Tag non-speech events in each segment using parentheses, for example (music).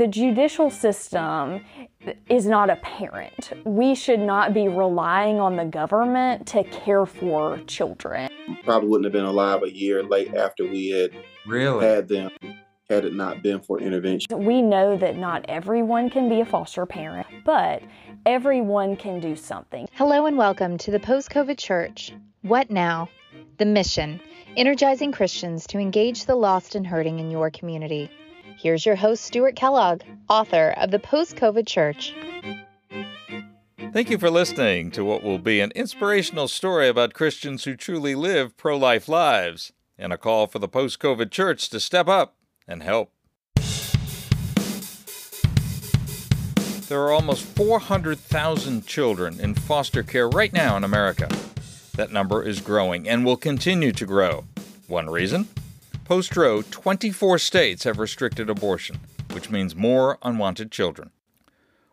the judicial system is not a parent. We should not be relying on the government to care for children. Probably wouldn't have been alive a year late after we had really had them had it not been for intervention. We know that not everyone can be a foster parent, but everyone can do something. Hello and welcome to the Post COVID Church. What now? The mission energizing Christians to engage the lost and hurting in your community. Here's your host, Stuart Kellogg, author of The Post COVID Church. Thank you for listening to what will be an inspirational story about Christians who truly live pro life lives and a call for the post COVID church to step up and help. There are almost 400,000 children in foster care right now in America. That number is growing and will continue to grow. One reason? Post Roe, 24 states have restricted abortion, which means more unwanted children.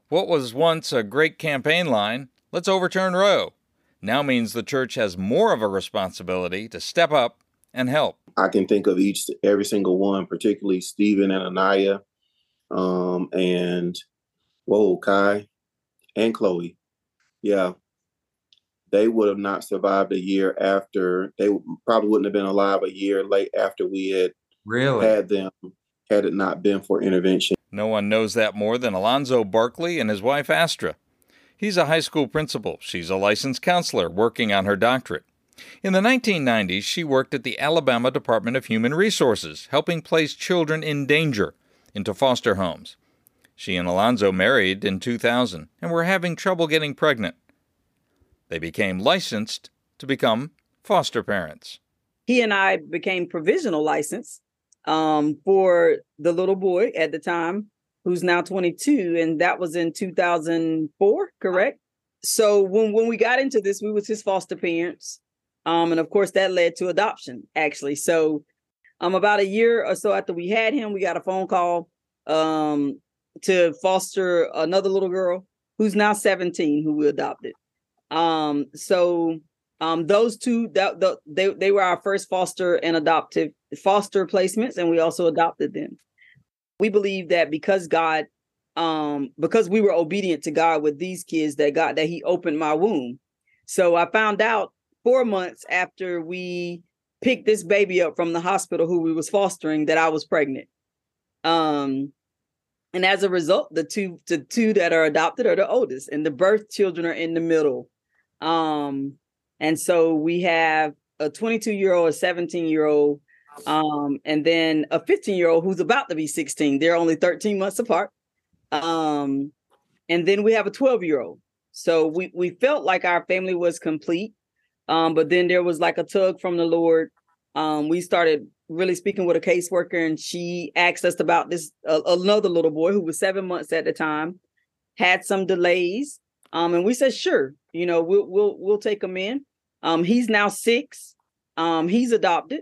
What was once a great campaign line, let's overturn Roe, now means the church has more of a responsibility to step up and help. I can think of each, every single one, particularly Stephen and Anaya, um, and whoa, Kai, and Chloe. Yeah, they would have not survived a year after. They probably wouldn't have been alive a year late after we had really had them, had it not been for intervention. No one knows that more than Alonzo Barkley and his wife Astra. He's a high school principal. She's a licensed counselor working on her doctorate. In the 1990s, she worked at the Alabama Department of Human Resources, helping place children in danger into foster homes. She and Alonzo married in 2000 and were having trouble getting pregnant. They became licensed to become foster parents. He and I became provisional licensed um, for the little boy at the time, who's now 22, and that was in 2004, correct? So when when we got into this, we was his foster parents, um, and of course that led to adoption. Actually, so um, about a year or so after we had him, we got a phone call um, to foster another little girl who's now 17, who we adopted. Um, so um, those two that the, they they were our first foster and adoptive foster placements, and we also adopted them. We believe that because God, um, because we were obedient to God with these kids, that God that He opened my womb. So I found out four months after we picked this baby up from the hospital who we was fostering that I was pregnant. Um, and as a result, the two the two that are adopted are the oldest, and the birth children are in the middle. Um, and so we have a 22 year old, a 17 year old, um, and then a 15 year old who's about to be 16. They're only 13 months apart. Um, and then we have a 12 year old. So we we felt like our family was complete. Um, but then there was like a tug from the Lord. Um, we started really speaking with a caseworker, and she asked us about this uh, another little boy who was seven months at the time, had some delays. Um, and we said, sure, you know, we'll we'll we'll take him in. Um, he's now six. Um, he's adopted.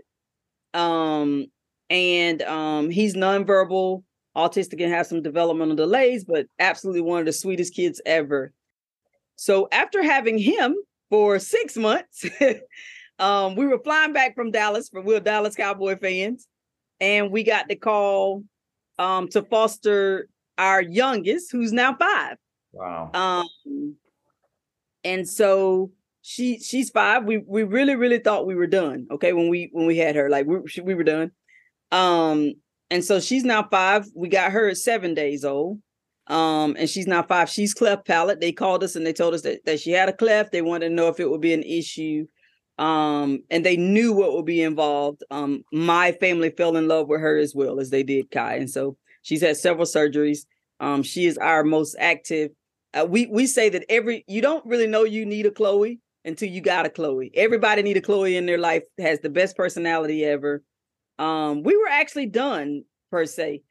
Um, and um, he's nonverbal, autistic, and has some developmental delays, but absolutely one of the sweetest kids ever. So after having him for six months, (laughs) um, we were flying back from Dallas for we're Dallas Cowboy fans, and we got the call um, to foster our youngest, who's now five. Wow. Um, and so she she's five. We we really really thought we were done. Okay, when we when we had her, like we we were done. Um, and so she's now five. We got her at seven days old. Um, and she's now five. She's cleft palate. They called us and they told us that, that she had a cleft. They wanted to know if it would be an issue. Um, and they knew what would be involved. Um, my family fell in love with her as well as they did Kai. And so she's had several surgeries. Um, she is our most active uh, we we say that every you don't really know you need a Chloe until you got a Chloe. Everybody need a Chloe in their life has the best personality ever. Um, we were actually done per se.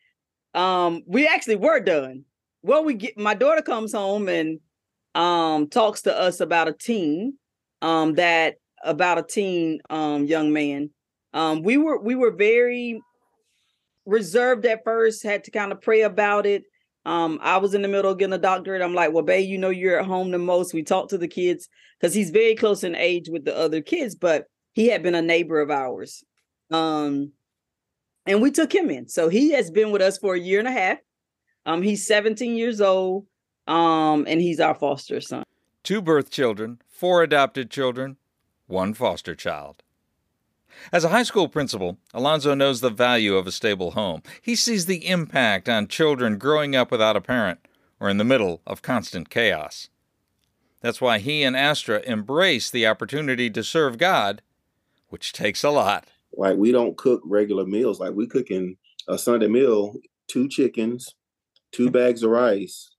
Um, we actually were done. Well, we get my daughter comes home and um talks to us about a teen um that about a teen um young man. Um, we were we were very reserved at first, had to kind of pray about it. Um, I was in the middle of getting a doctorate. I'm like, well, babe, you know you're at home the most. We talk to the kids because he's very close in age with the other kids, but he had been a neighbor of ours. Um, and we took him in. So he has been with us for a year and a half. Um, he's 17 years old, um, and he's our foster son. Two birth children, four adopted children, one foster child. As a high school principal, Alonzo knows the value of a stable home. He sees the impact on children growing up without a parent or in the middle of constant chaos. That's why he and Astra embrace the opportunity to serve God, which takes a lot. Like we don't cook regular meals. Like we cooking a Sunday meal, two chickens, two bags of rice,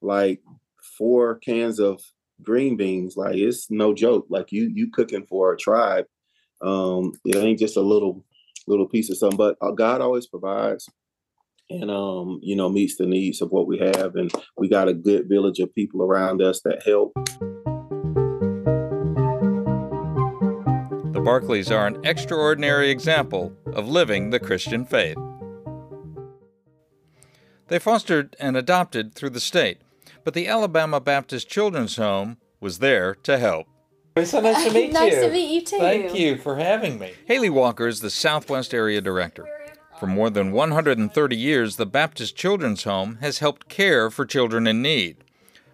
like four cans of green beans. Like it's no joke. Like you you cooking for a tribe. Um, it ain't just a little little piece of something. But uh, God always provides, and um, you know meets the needs of what we have, and we got a good village of people around us that help. The barclays are an extraordinary example of living the Christian faith. They fostered and adopted through the state, but the Alabama Baptist Children's Home was there to help. It's so nice to meet (laughs) nice you. to meet you too. Thank you for having me. Haley Walker is the Southwest Area Director. For more than 130 years, the Baptist Children's Home has helped care for children in need.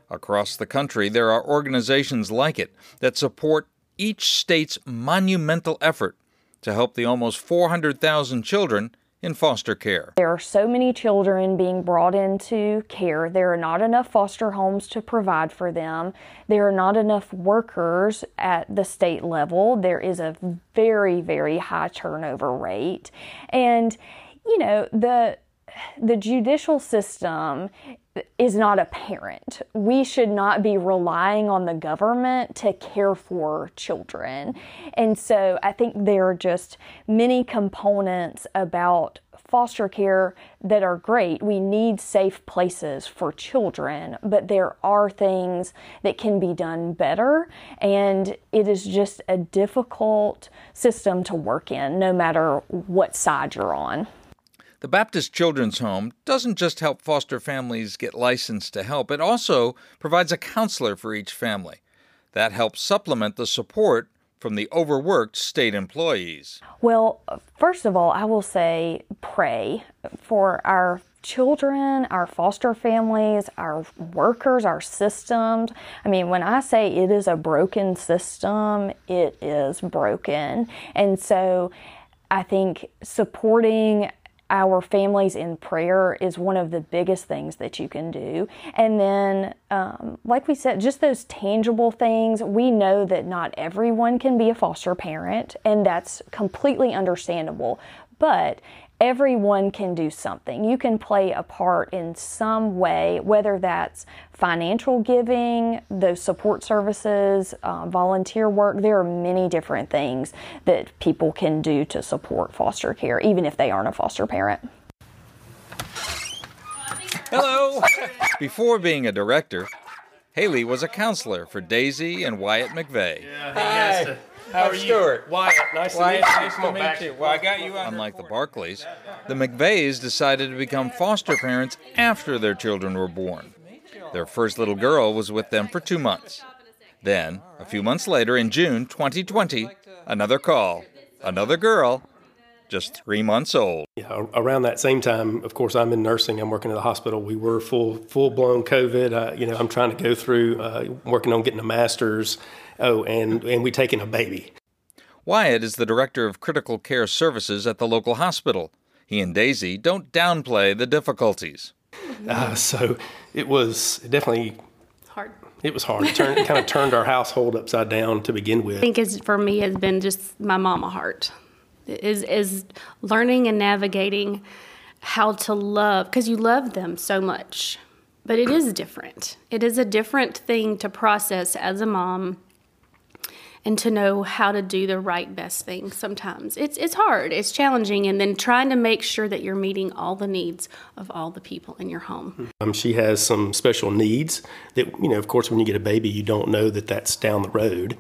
Across the country, there are organizations like it that support each state's monumental effort to help the almost 400,000 children in foster care. There are so many children being brought into care. There are not enough foster homes to provide for them. There are not enough workers at the state level. There is a very, very high turnover rate. And, you know, the the judicial system is not a parent. We should not be relying on the government to care for children. And so I think there are just many components about foster care that are great. We need safe places for children, but there are things that can be done better. And it is just a difficult system to work in, no matter what side you're on. The Baptist Children's Home doesn't just help foster families get licensed to help, it also provides a counselor for each family. That helps supplement the support from the overworked state employees. Well, first of all, I will say pray for our children, our foster families, our workers, our systems. I mean, when I say it is a broken system, it is broken. And so I think supporting our families in prayer is one of the biggest things that you can do. And then, um, like we said, just those tangible things. We know that not everyone can be a foster parent, and that's completely understandable. But everyone can do something. You can play a part in some way, whether that's financial giving, those support services, uh, volunteer work. There are many different things that people can do to support foster care, even if they aren't a foster parent. Hello! Before being a director, Haley was a counselor for Daisy and Wyatt McVeigh. Hi. How are you? Stuart. Wyatt, nice Wyatt, to meet you. nice Come to on meet back. you. Well, I got you Unlike the Barclays, the McVeighs decided to become foster parents after their children were born. Their first little girl was with them for two months. Then, a few months later, in June 2020, another call. Another girl, just three months old. Yeah, around that same time, of course, I'm in nursing. I'm working at the hospital. We were full full blown COVID. Uh, you know, I'm trying to go through uh, working on getting a master's. Oh, and and we taking a baby. Wyatt is the director of critical care services at the local hospital. He and Daisy don't downplay the difficulties. Uh, so it was definitely Hard. it was hard. It turned, kind of turned our household upside down to begin with. I think is for me has been just my mama heart. Is is learning and navigating how to love because you love them so much. But it is different. It is a different thing to process as a mom and to know how to do the right best thing sometimes. It's it's hard, it's challenging and then trying to make sure that you're meeting all the needs of all the people in your home. Um, she has some special needs that you know. Of course, when you get a baby, you don't know that that's down the road.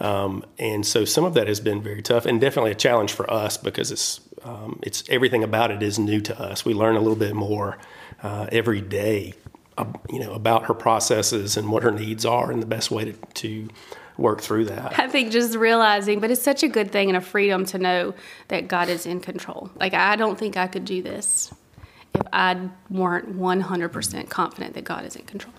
Um, and so some of that has been very tough and definitely a challenge for us because it's um, it's everything about it is new to us. We learn a little bit more uh, every day, uh, you know, about her processes and what her needs are and the best way to, to work through that. I think just realizing, but it's such a good thing and a freedom to know that God is in control. Like I don't think I could do this. if I weren't 100% confident that God is in control.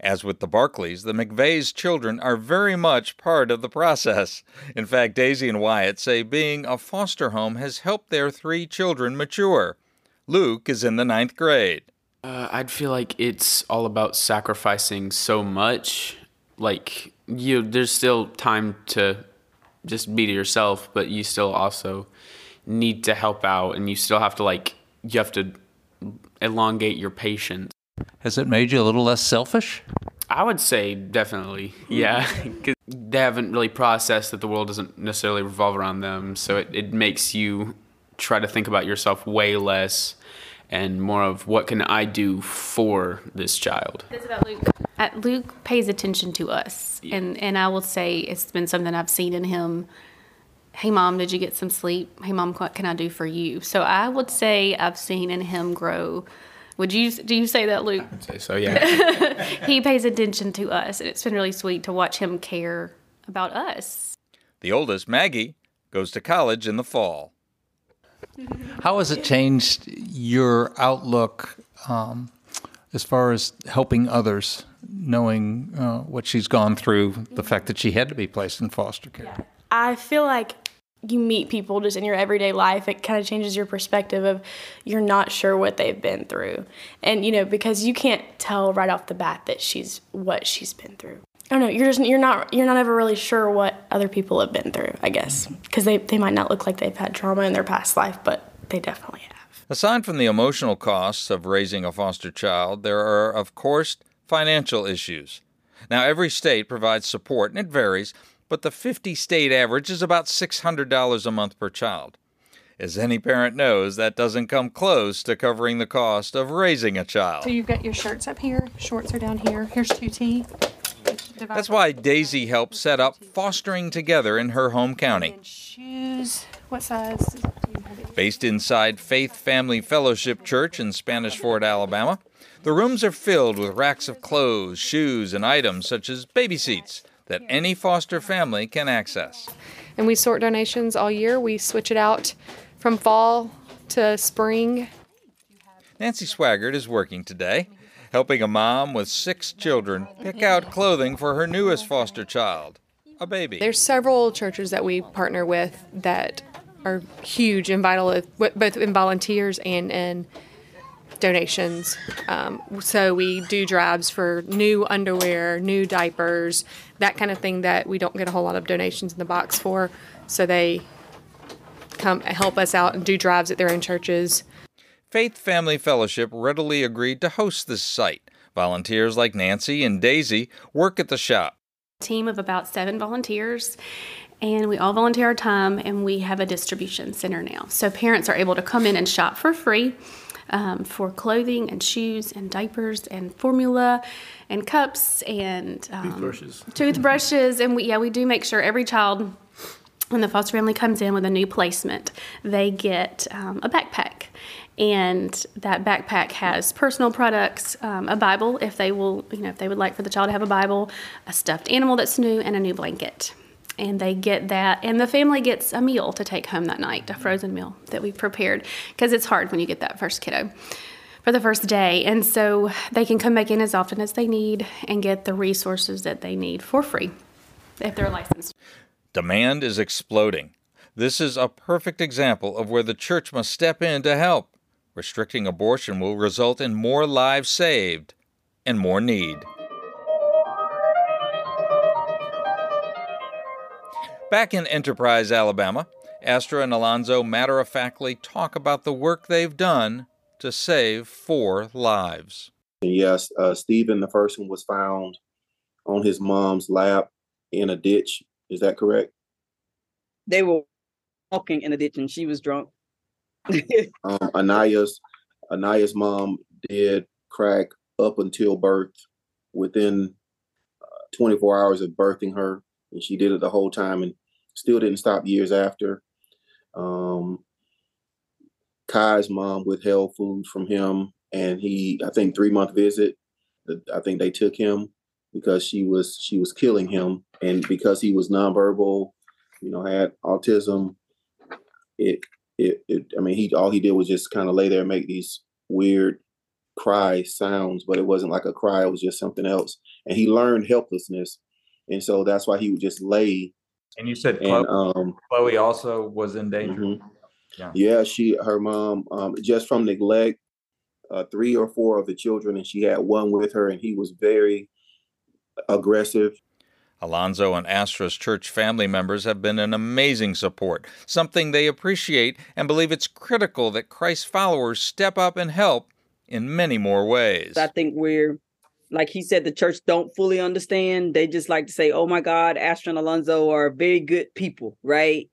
As with the Barclays, the McVeigh's children are very much part of the process. In fact, Daisy and Wyatt say being a foster home has helped their three children mature. Luke is in the ninth grade. Uh, I'd feel like it's all about sacrificing so much. Like you, there's still time to just be to yourself, but you still also need to help out, and you still have to like you have to elongate your patience. Has it made you a little less selfish? I would say definitely, hmm. yeah. Because they haven't really processed that the world doesn't necessarily revolve around them. So it, it makes you try to think about yourself way less and more of what can I do for this child. It's about Luke. Uh, Luke pays attention to us, yeah. and and I will say it's been something I've seen in him. Hey mom, did you get some sleep? Hey mom, what can I do for you? So I would say I've seen in him grow would you do you say that, Luke? I would say so, yeah. (laughs) he pays attention to us, and it's been really sweet to watch him care about us. The oldest, Maggie, goes to college in the fall. How has it changed your outlook um, as far as helping others, knowing uh, what she's gone through, the fact that she had to be placed in foster care? I feel like you meet people just in your everyday life, it kind of changes your perspective of you're not sure what they've been through. And you know, because you can't tell right off the bat that she's what she's been through. I don't know, you're just you're not you're not ever really sure what other people have been through, I guess. Because they, they might not look like they've had trauma in their past life, but they definitely have. Aside from the emotional costs of raising a foster child, there are of course financial issues. Now every state provides support and it varies, but the 50 state average is about $600 a month per child. As any parent knows, that doesn't come close to covering the cost of raising a child. So you've got your shirts up here, shorts are down here. Here's 2T. That's why Daisy helped set up Fostering Together in her home county. shoes, what size? Based inside Faith Family Fellowship Church in Spanish Fort, Alabama, the rooms are filled with racks of clothes, shoes, and items such as baby seats, that any foster family can access. And we sort donations all year. We switch it out from fall to spring. Nancy Swaggart is working today, helping a mom with six children pick out clothing for her newest foster child, a baby. There's several churches that we partner with that are huge and vital, both in volunteers and in donations. Um, so we do drives for new underwear, new diapers, that kind of thing that we don't get a whole lot of donations in the box for. So they come help us out and do drives at their own churches. Faith Family Fellowship readily agreed to host this site. Volunteers like Nancy and Daisy work at the shop. Team of about seven volunteers, and we all volunteer our time, and we have a distribution center now. So parents are able to come in and shop for free um, for clothing and shoes and diapers and formula and cups and um, toothbrushes. (laughs) Toothbrushes, and we, yeah, we do make sure every child when the foster family comes in with a new placement, they get um, a backpack. And that backpack has personal products, um, a Bible if they will, you know, if they would like for the child to have a Bible, a stuffed animal that's new, and a new blanket. And they get that and the family gets a meal to take home that night a frozen meal that we've prepared because it's hard when you get that first kiddo for the first day. And so they can come back in as often as they need and get the resources that they need for free if they're licensed. Demand is exploding. This is a perfect example of where the church must step in to help restricting abortion will result in more lives saved and more need Back in Enterprise, Alabama, Astra and Alonzo matter of factly talk about the work they've done to save four lives. Yes, uh, Stephen, the first one, was found on his mom's lap in a ditch. Is that correct? They were walking in a ditch and she was drunk. (laughs) um, Anaya's Anaya's mom did crack up until birth. Within uh, 24 hours of birthing her, and she did it the whole time. And still didn't stop years after. Um, Kai's mom withheld food from him, and he, I think, three month visit. I think they took him because she was she was killing him, and because he was nonverbal, you know, had autism. It it, it I mean, he all he did was just kind of lay there and make these weird cry sounds, but it wasn't like a cry, it was just something else. And he learned helplessness. And so that's why he would just lay. And you said And Chloe, um Chloe also was in danger. mhm. Yeah. yeah, she her mom um just from neglect, uh three or four of the children, and she had one with her, and he was very aggressive. Alonzo and Astra's church family members have been an amazing support, something they appreciate and believe it's critical that Christ followers step up and help in many more ways. I think we're like he said, the church don't fully understand. They just like to say, "Oh my God, Astra and Alonzo are very good people," right?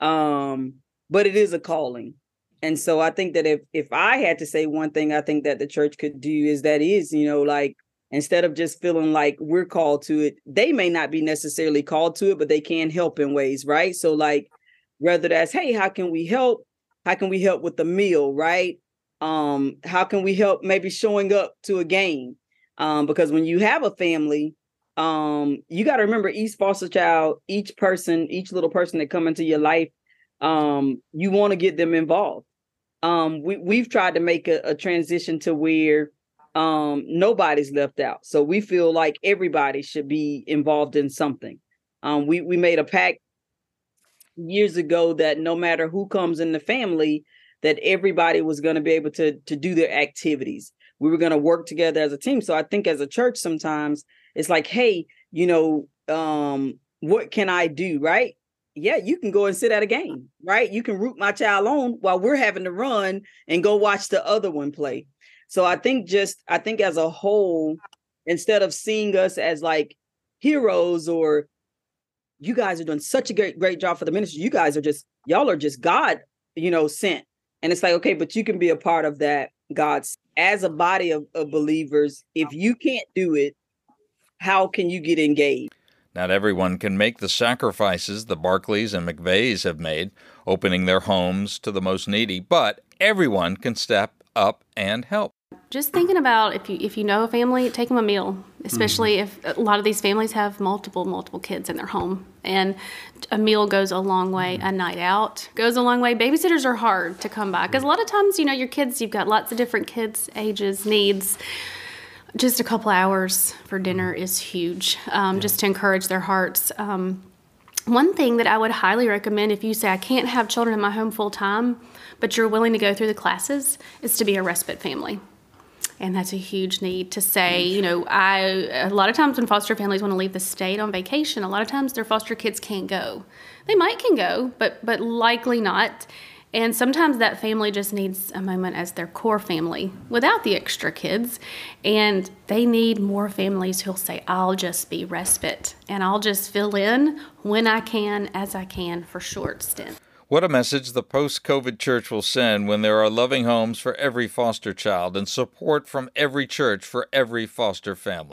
Um, but it is a calling, and so I think that if if I had to say one thing, I think that the church could do is that is you know like instead of just feeling like we're called to it, they may not be necessarily called to it, but they can help in ways, right? So like whether that's hey, how can we help? How can we help with the meal, right? Um, how can we help maybe showing up to a game? um, because when you have a family um, you got to remember each foster child each person each little person that come into your life um, you want to get them involved um, we, we've tried to make a, a transition to where um, nobody's left out. So we feel like everybody should be involved in something. Um, we, we made a pact years ago that no matter who comes in the family that everybody was going to be able to to do their activities. We were going to work together as a team. So i think as a church sometimes it's like hey you know um what can i do right? Yeah you can go and sit at a game right? You can root my child on while we're having to run and go watch the other one play so i think just i think as a whole instead of seeing us as like heroes or you guys are doing such a great great job for the ministry you guys are just y'all are just god you know sent and it's like okay but you can be a part of that god's as a body of, of believers if you can't do it how can you get engaged Not everyone can make the sacrifices the Barclays and McVeighs have made, opening their homes to the most needy, but everyone can step up and help. Just thinking about if you if you know a family, take them a meal. Especially if a lot of these families have multiple multiple kids in their home, and a meal goes a long way. A night out goes a long way. Babysitters are hard to come by because a lot of times you know your kids. You've got lots of different kids, ages, needs. Just a couple hours for dinner is huge, um, just to encourage their hearts. Um, one thing that I would highly recommend if you say, I can't have children in my home full time, but you're willing to go through the classes, is to be a respite family. And that's a huge need to say, mm-hmm. you know, I, a lot of times when foster families want to leave the state on vacation, a lot of times their foster kids can't go. They might can go, but, but likely not. And sometimes that family just needs a moment as their core family without the extra kids. And they need more families who'll say, I'll just be respite and I'll just fill in when I can, as I can for short stint. What a message the post COVID church will send when there are loving homes for every foster child and support from every church for every foster family.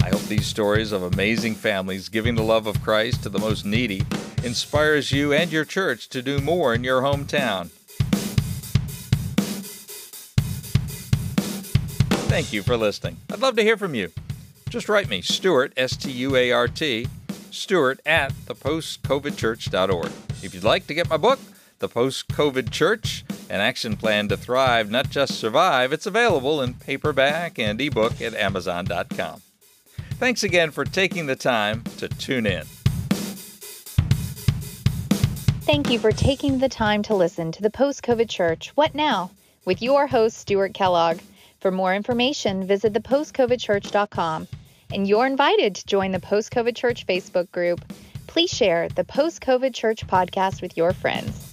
I hope these stories of amazing families giving the love of Christ to the most needy inspires you and your church to do more in your hometown. Thank you for listening. I'd love to hear from you. Just write me, Stuart, S T U A R T, Stuart at thepostcovidchurch.org. If you'd like to get my book, The Post COVID Church An Action Plan to Thrive, Not Just Survive, it's available in paperback and ebook at Amazon.com. Thanks again for taking the time to tune in. Thank you for taking the time to listen to the Post COVID Church What Now with your host, Stuart Kellogg. For more information, visit thepostcovidchurch.com. And you're invited to join the Post COVID Church Facebook group. Please share the Post COVID Church podcast with your friends.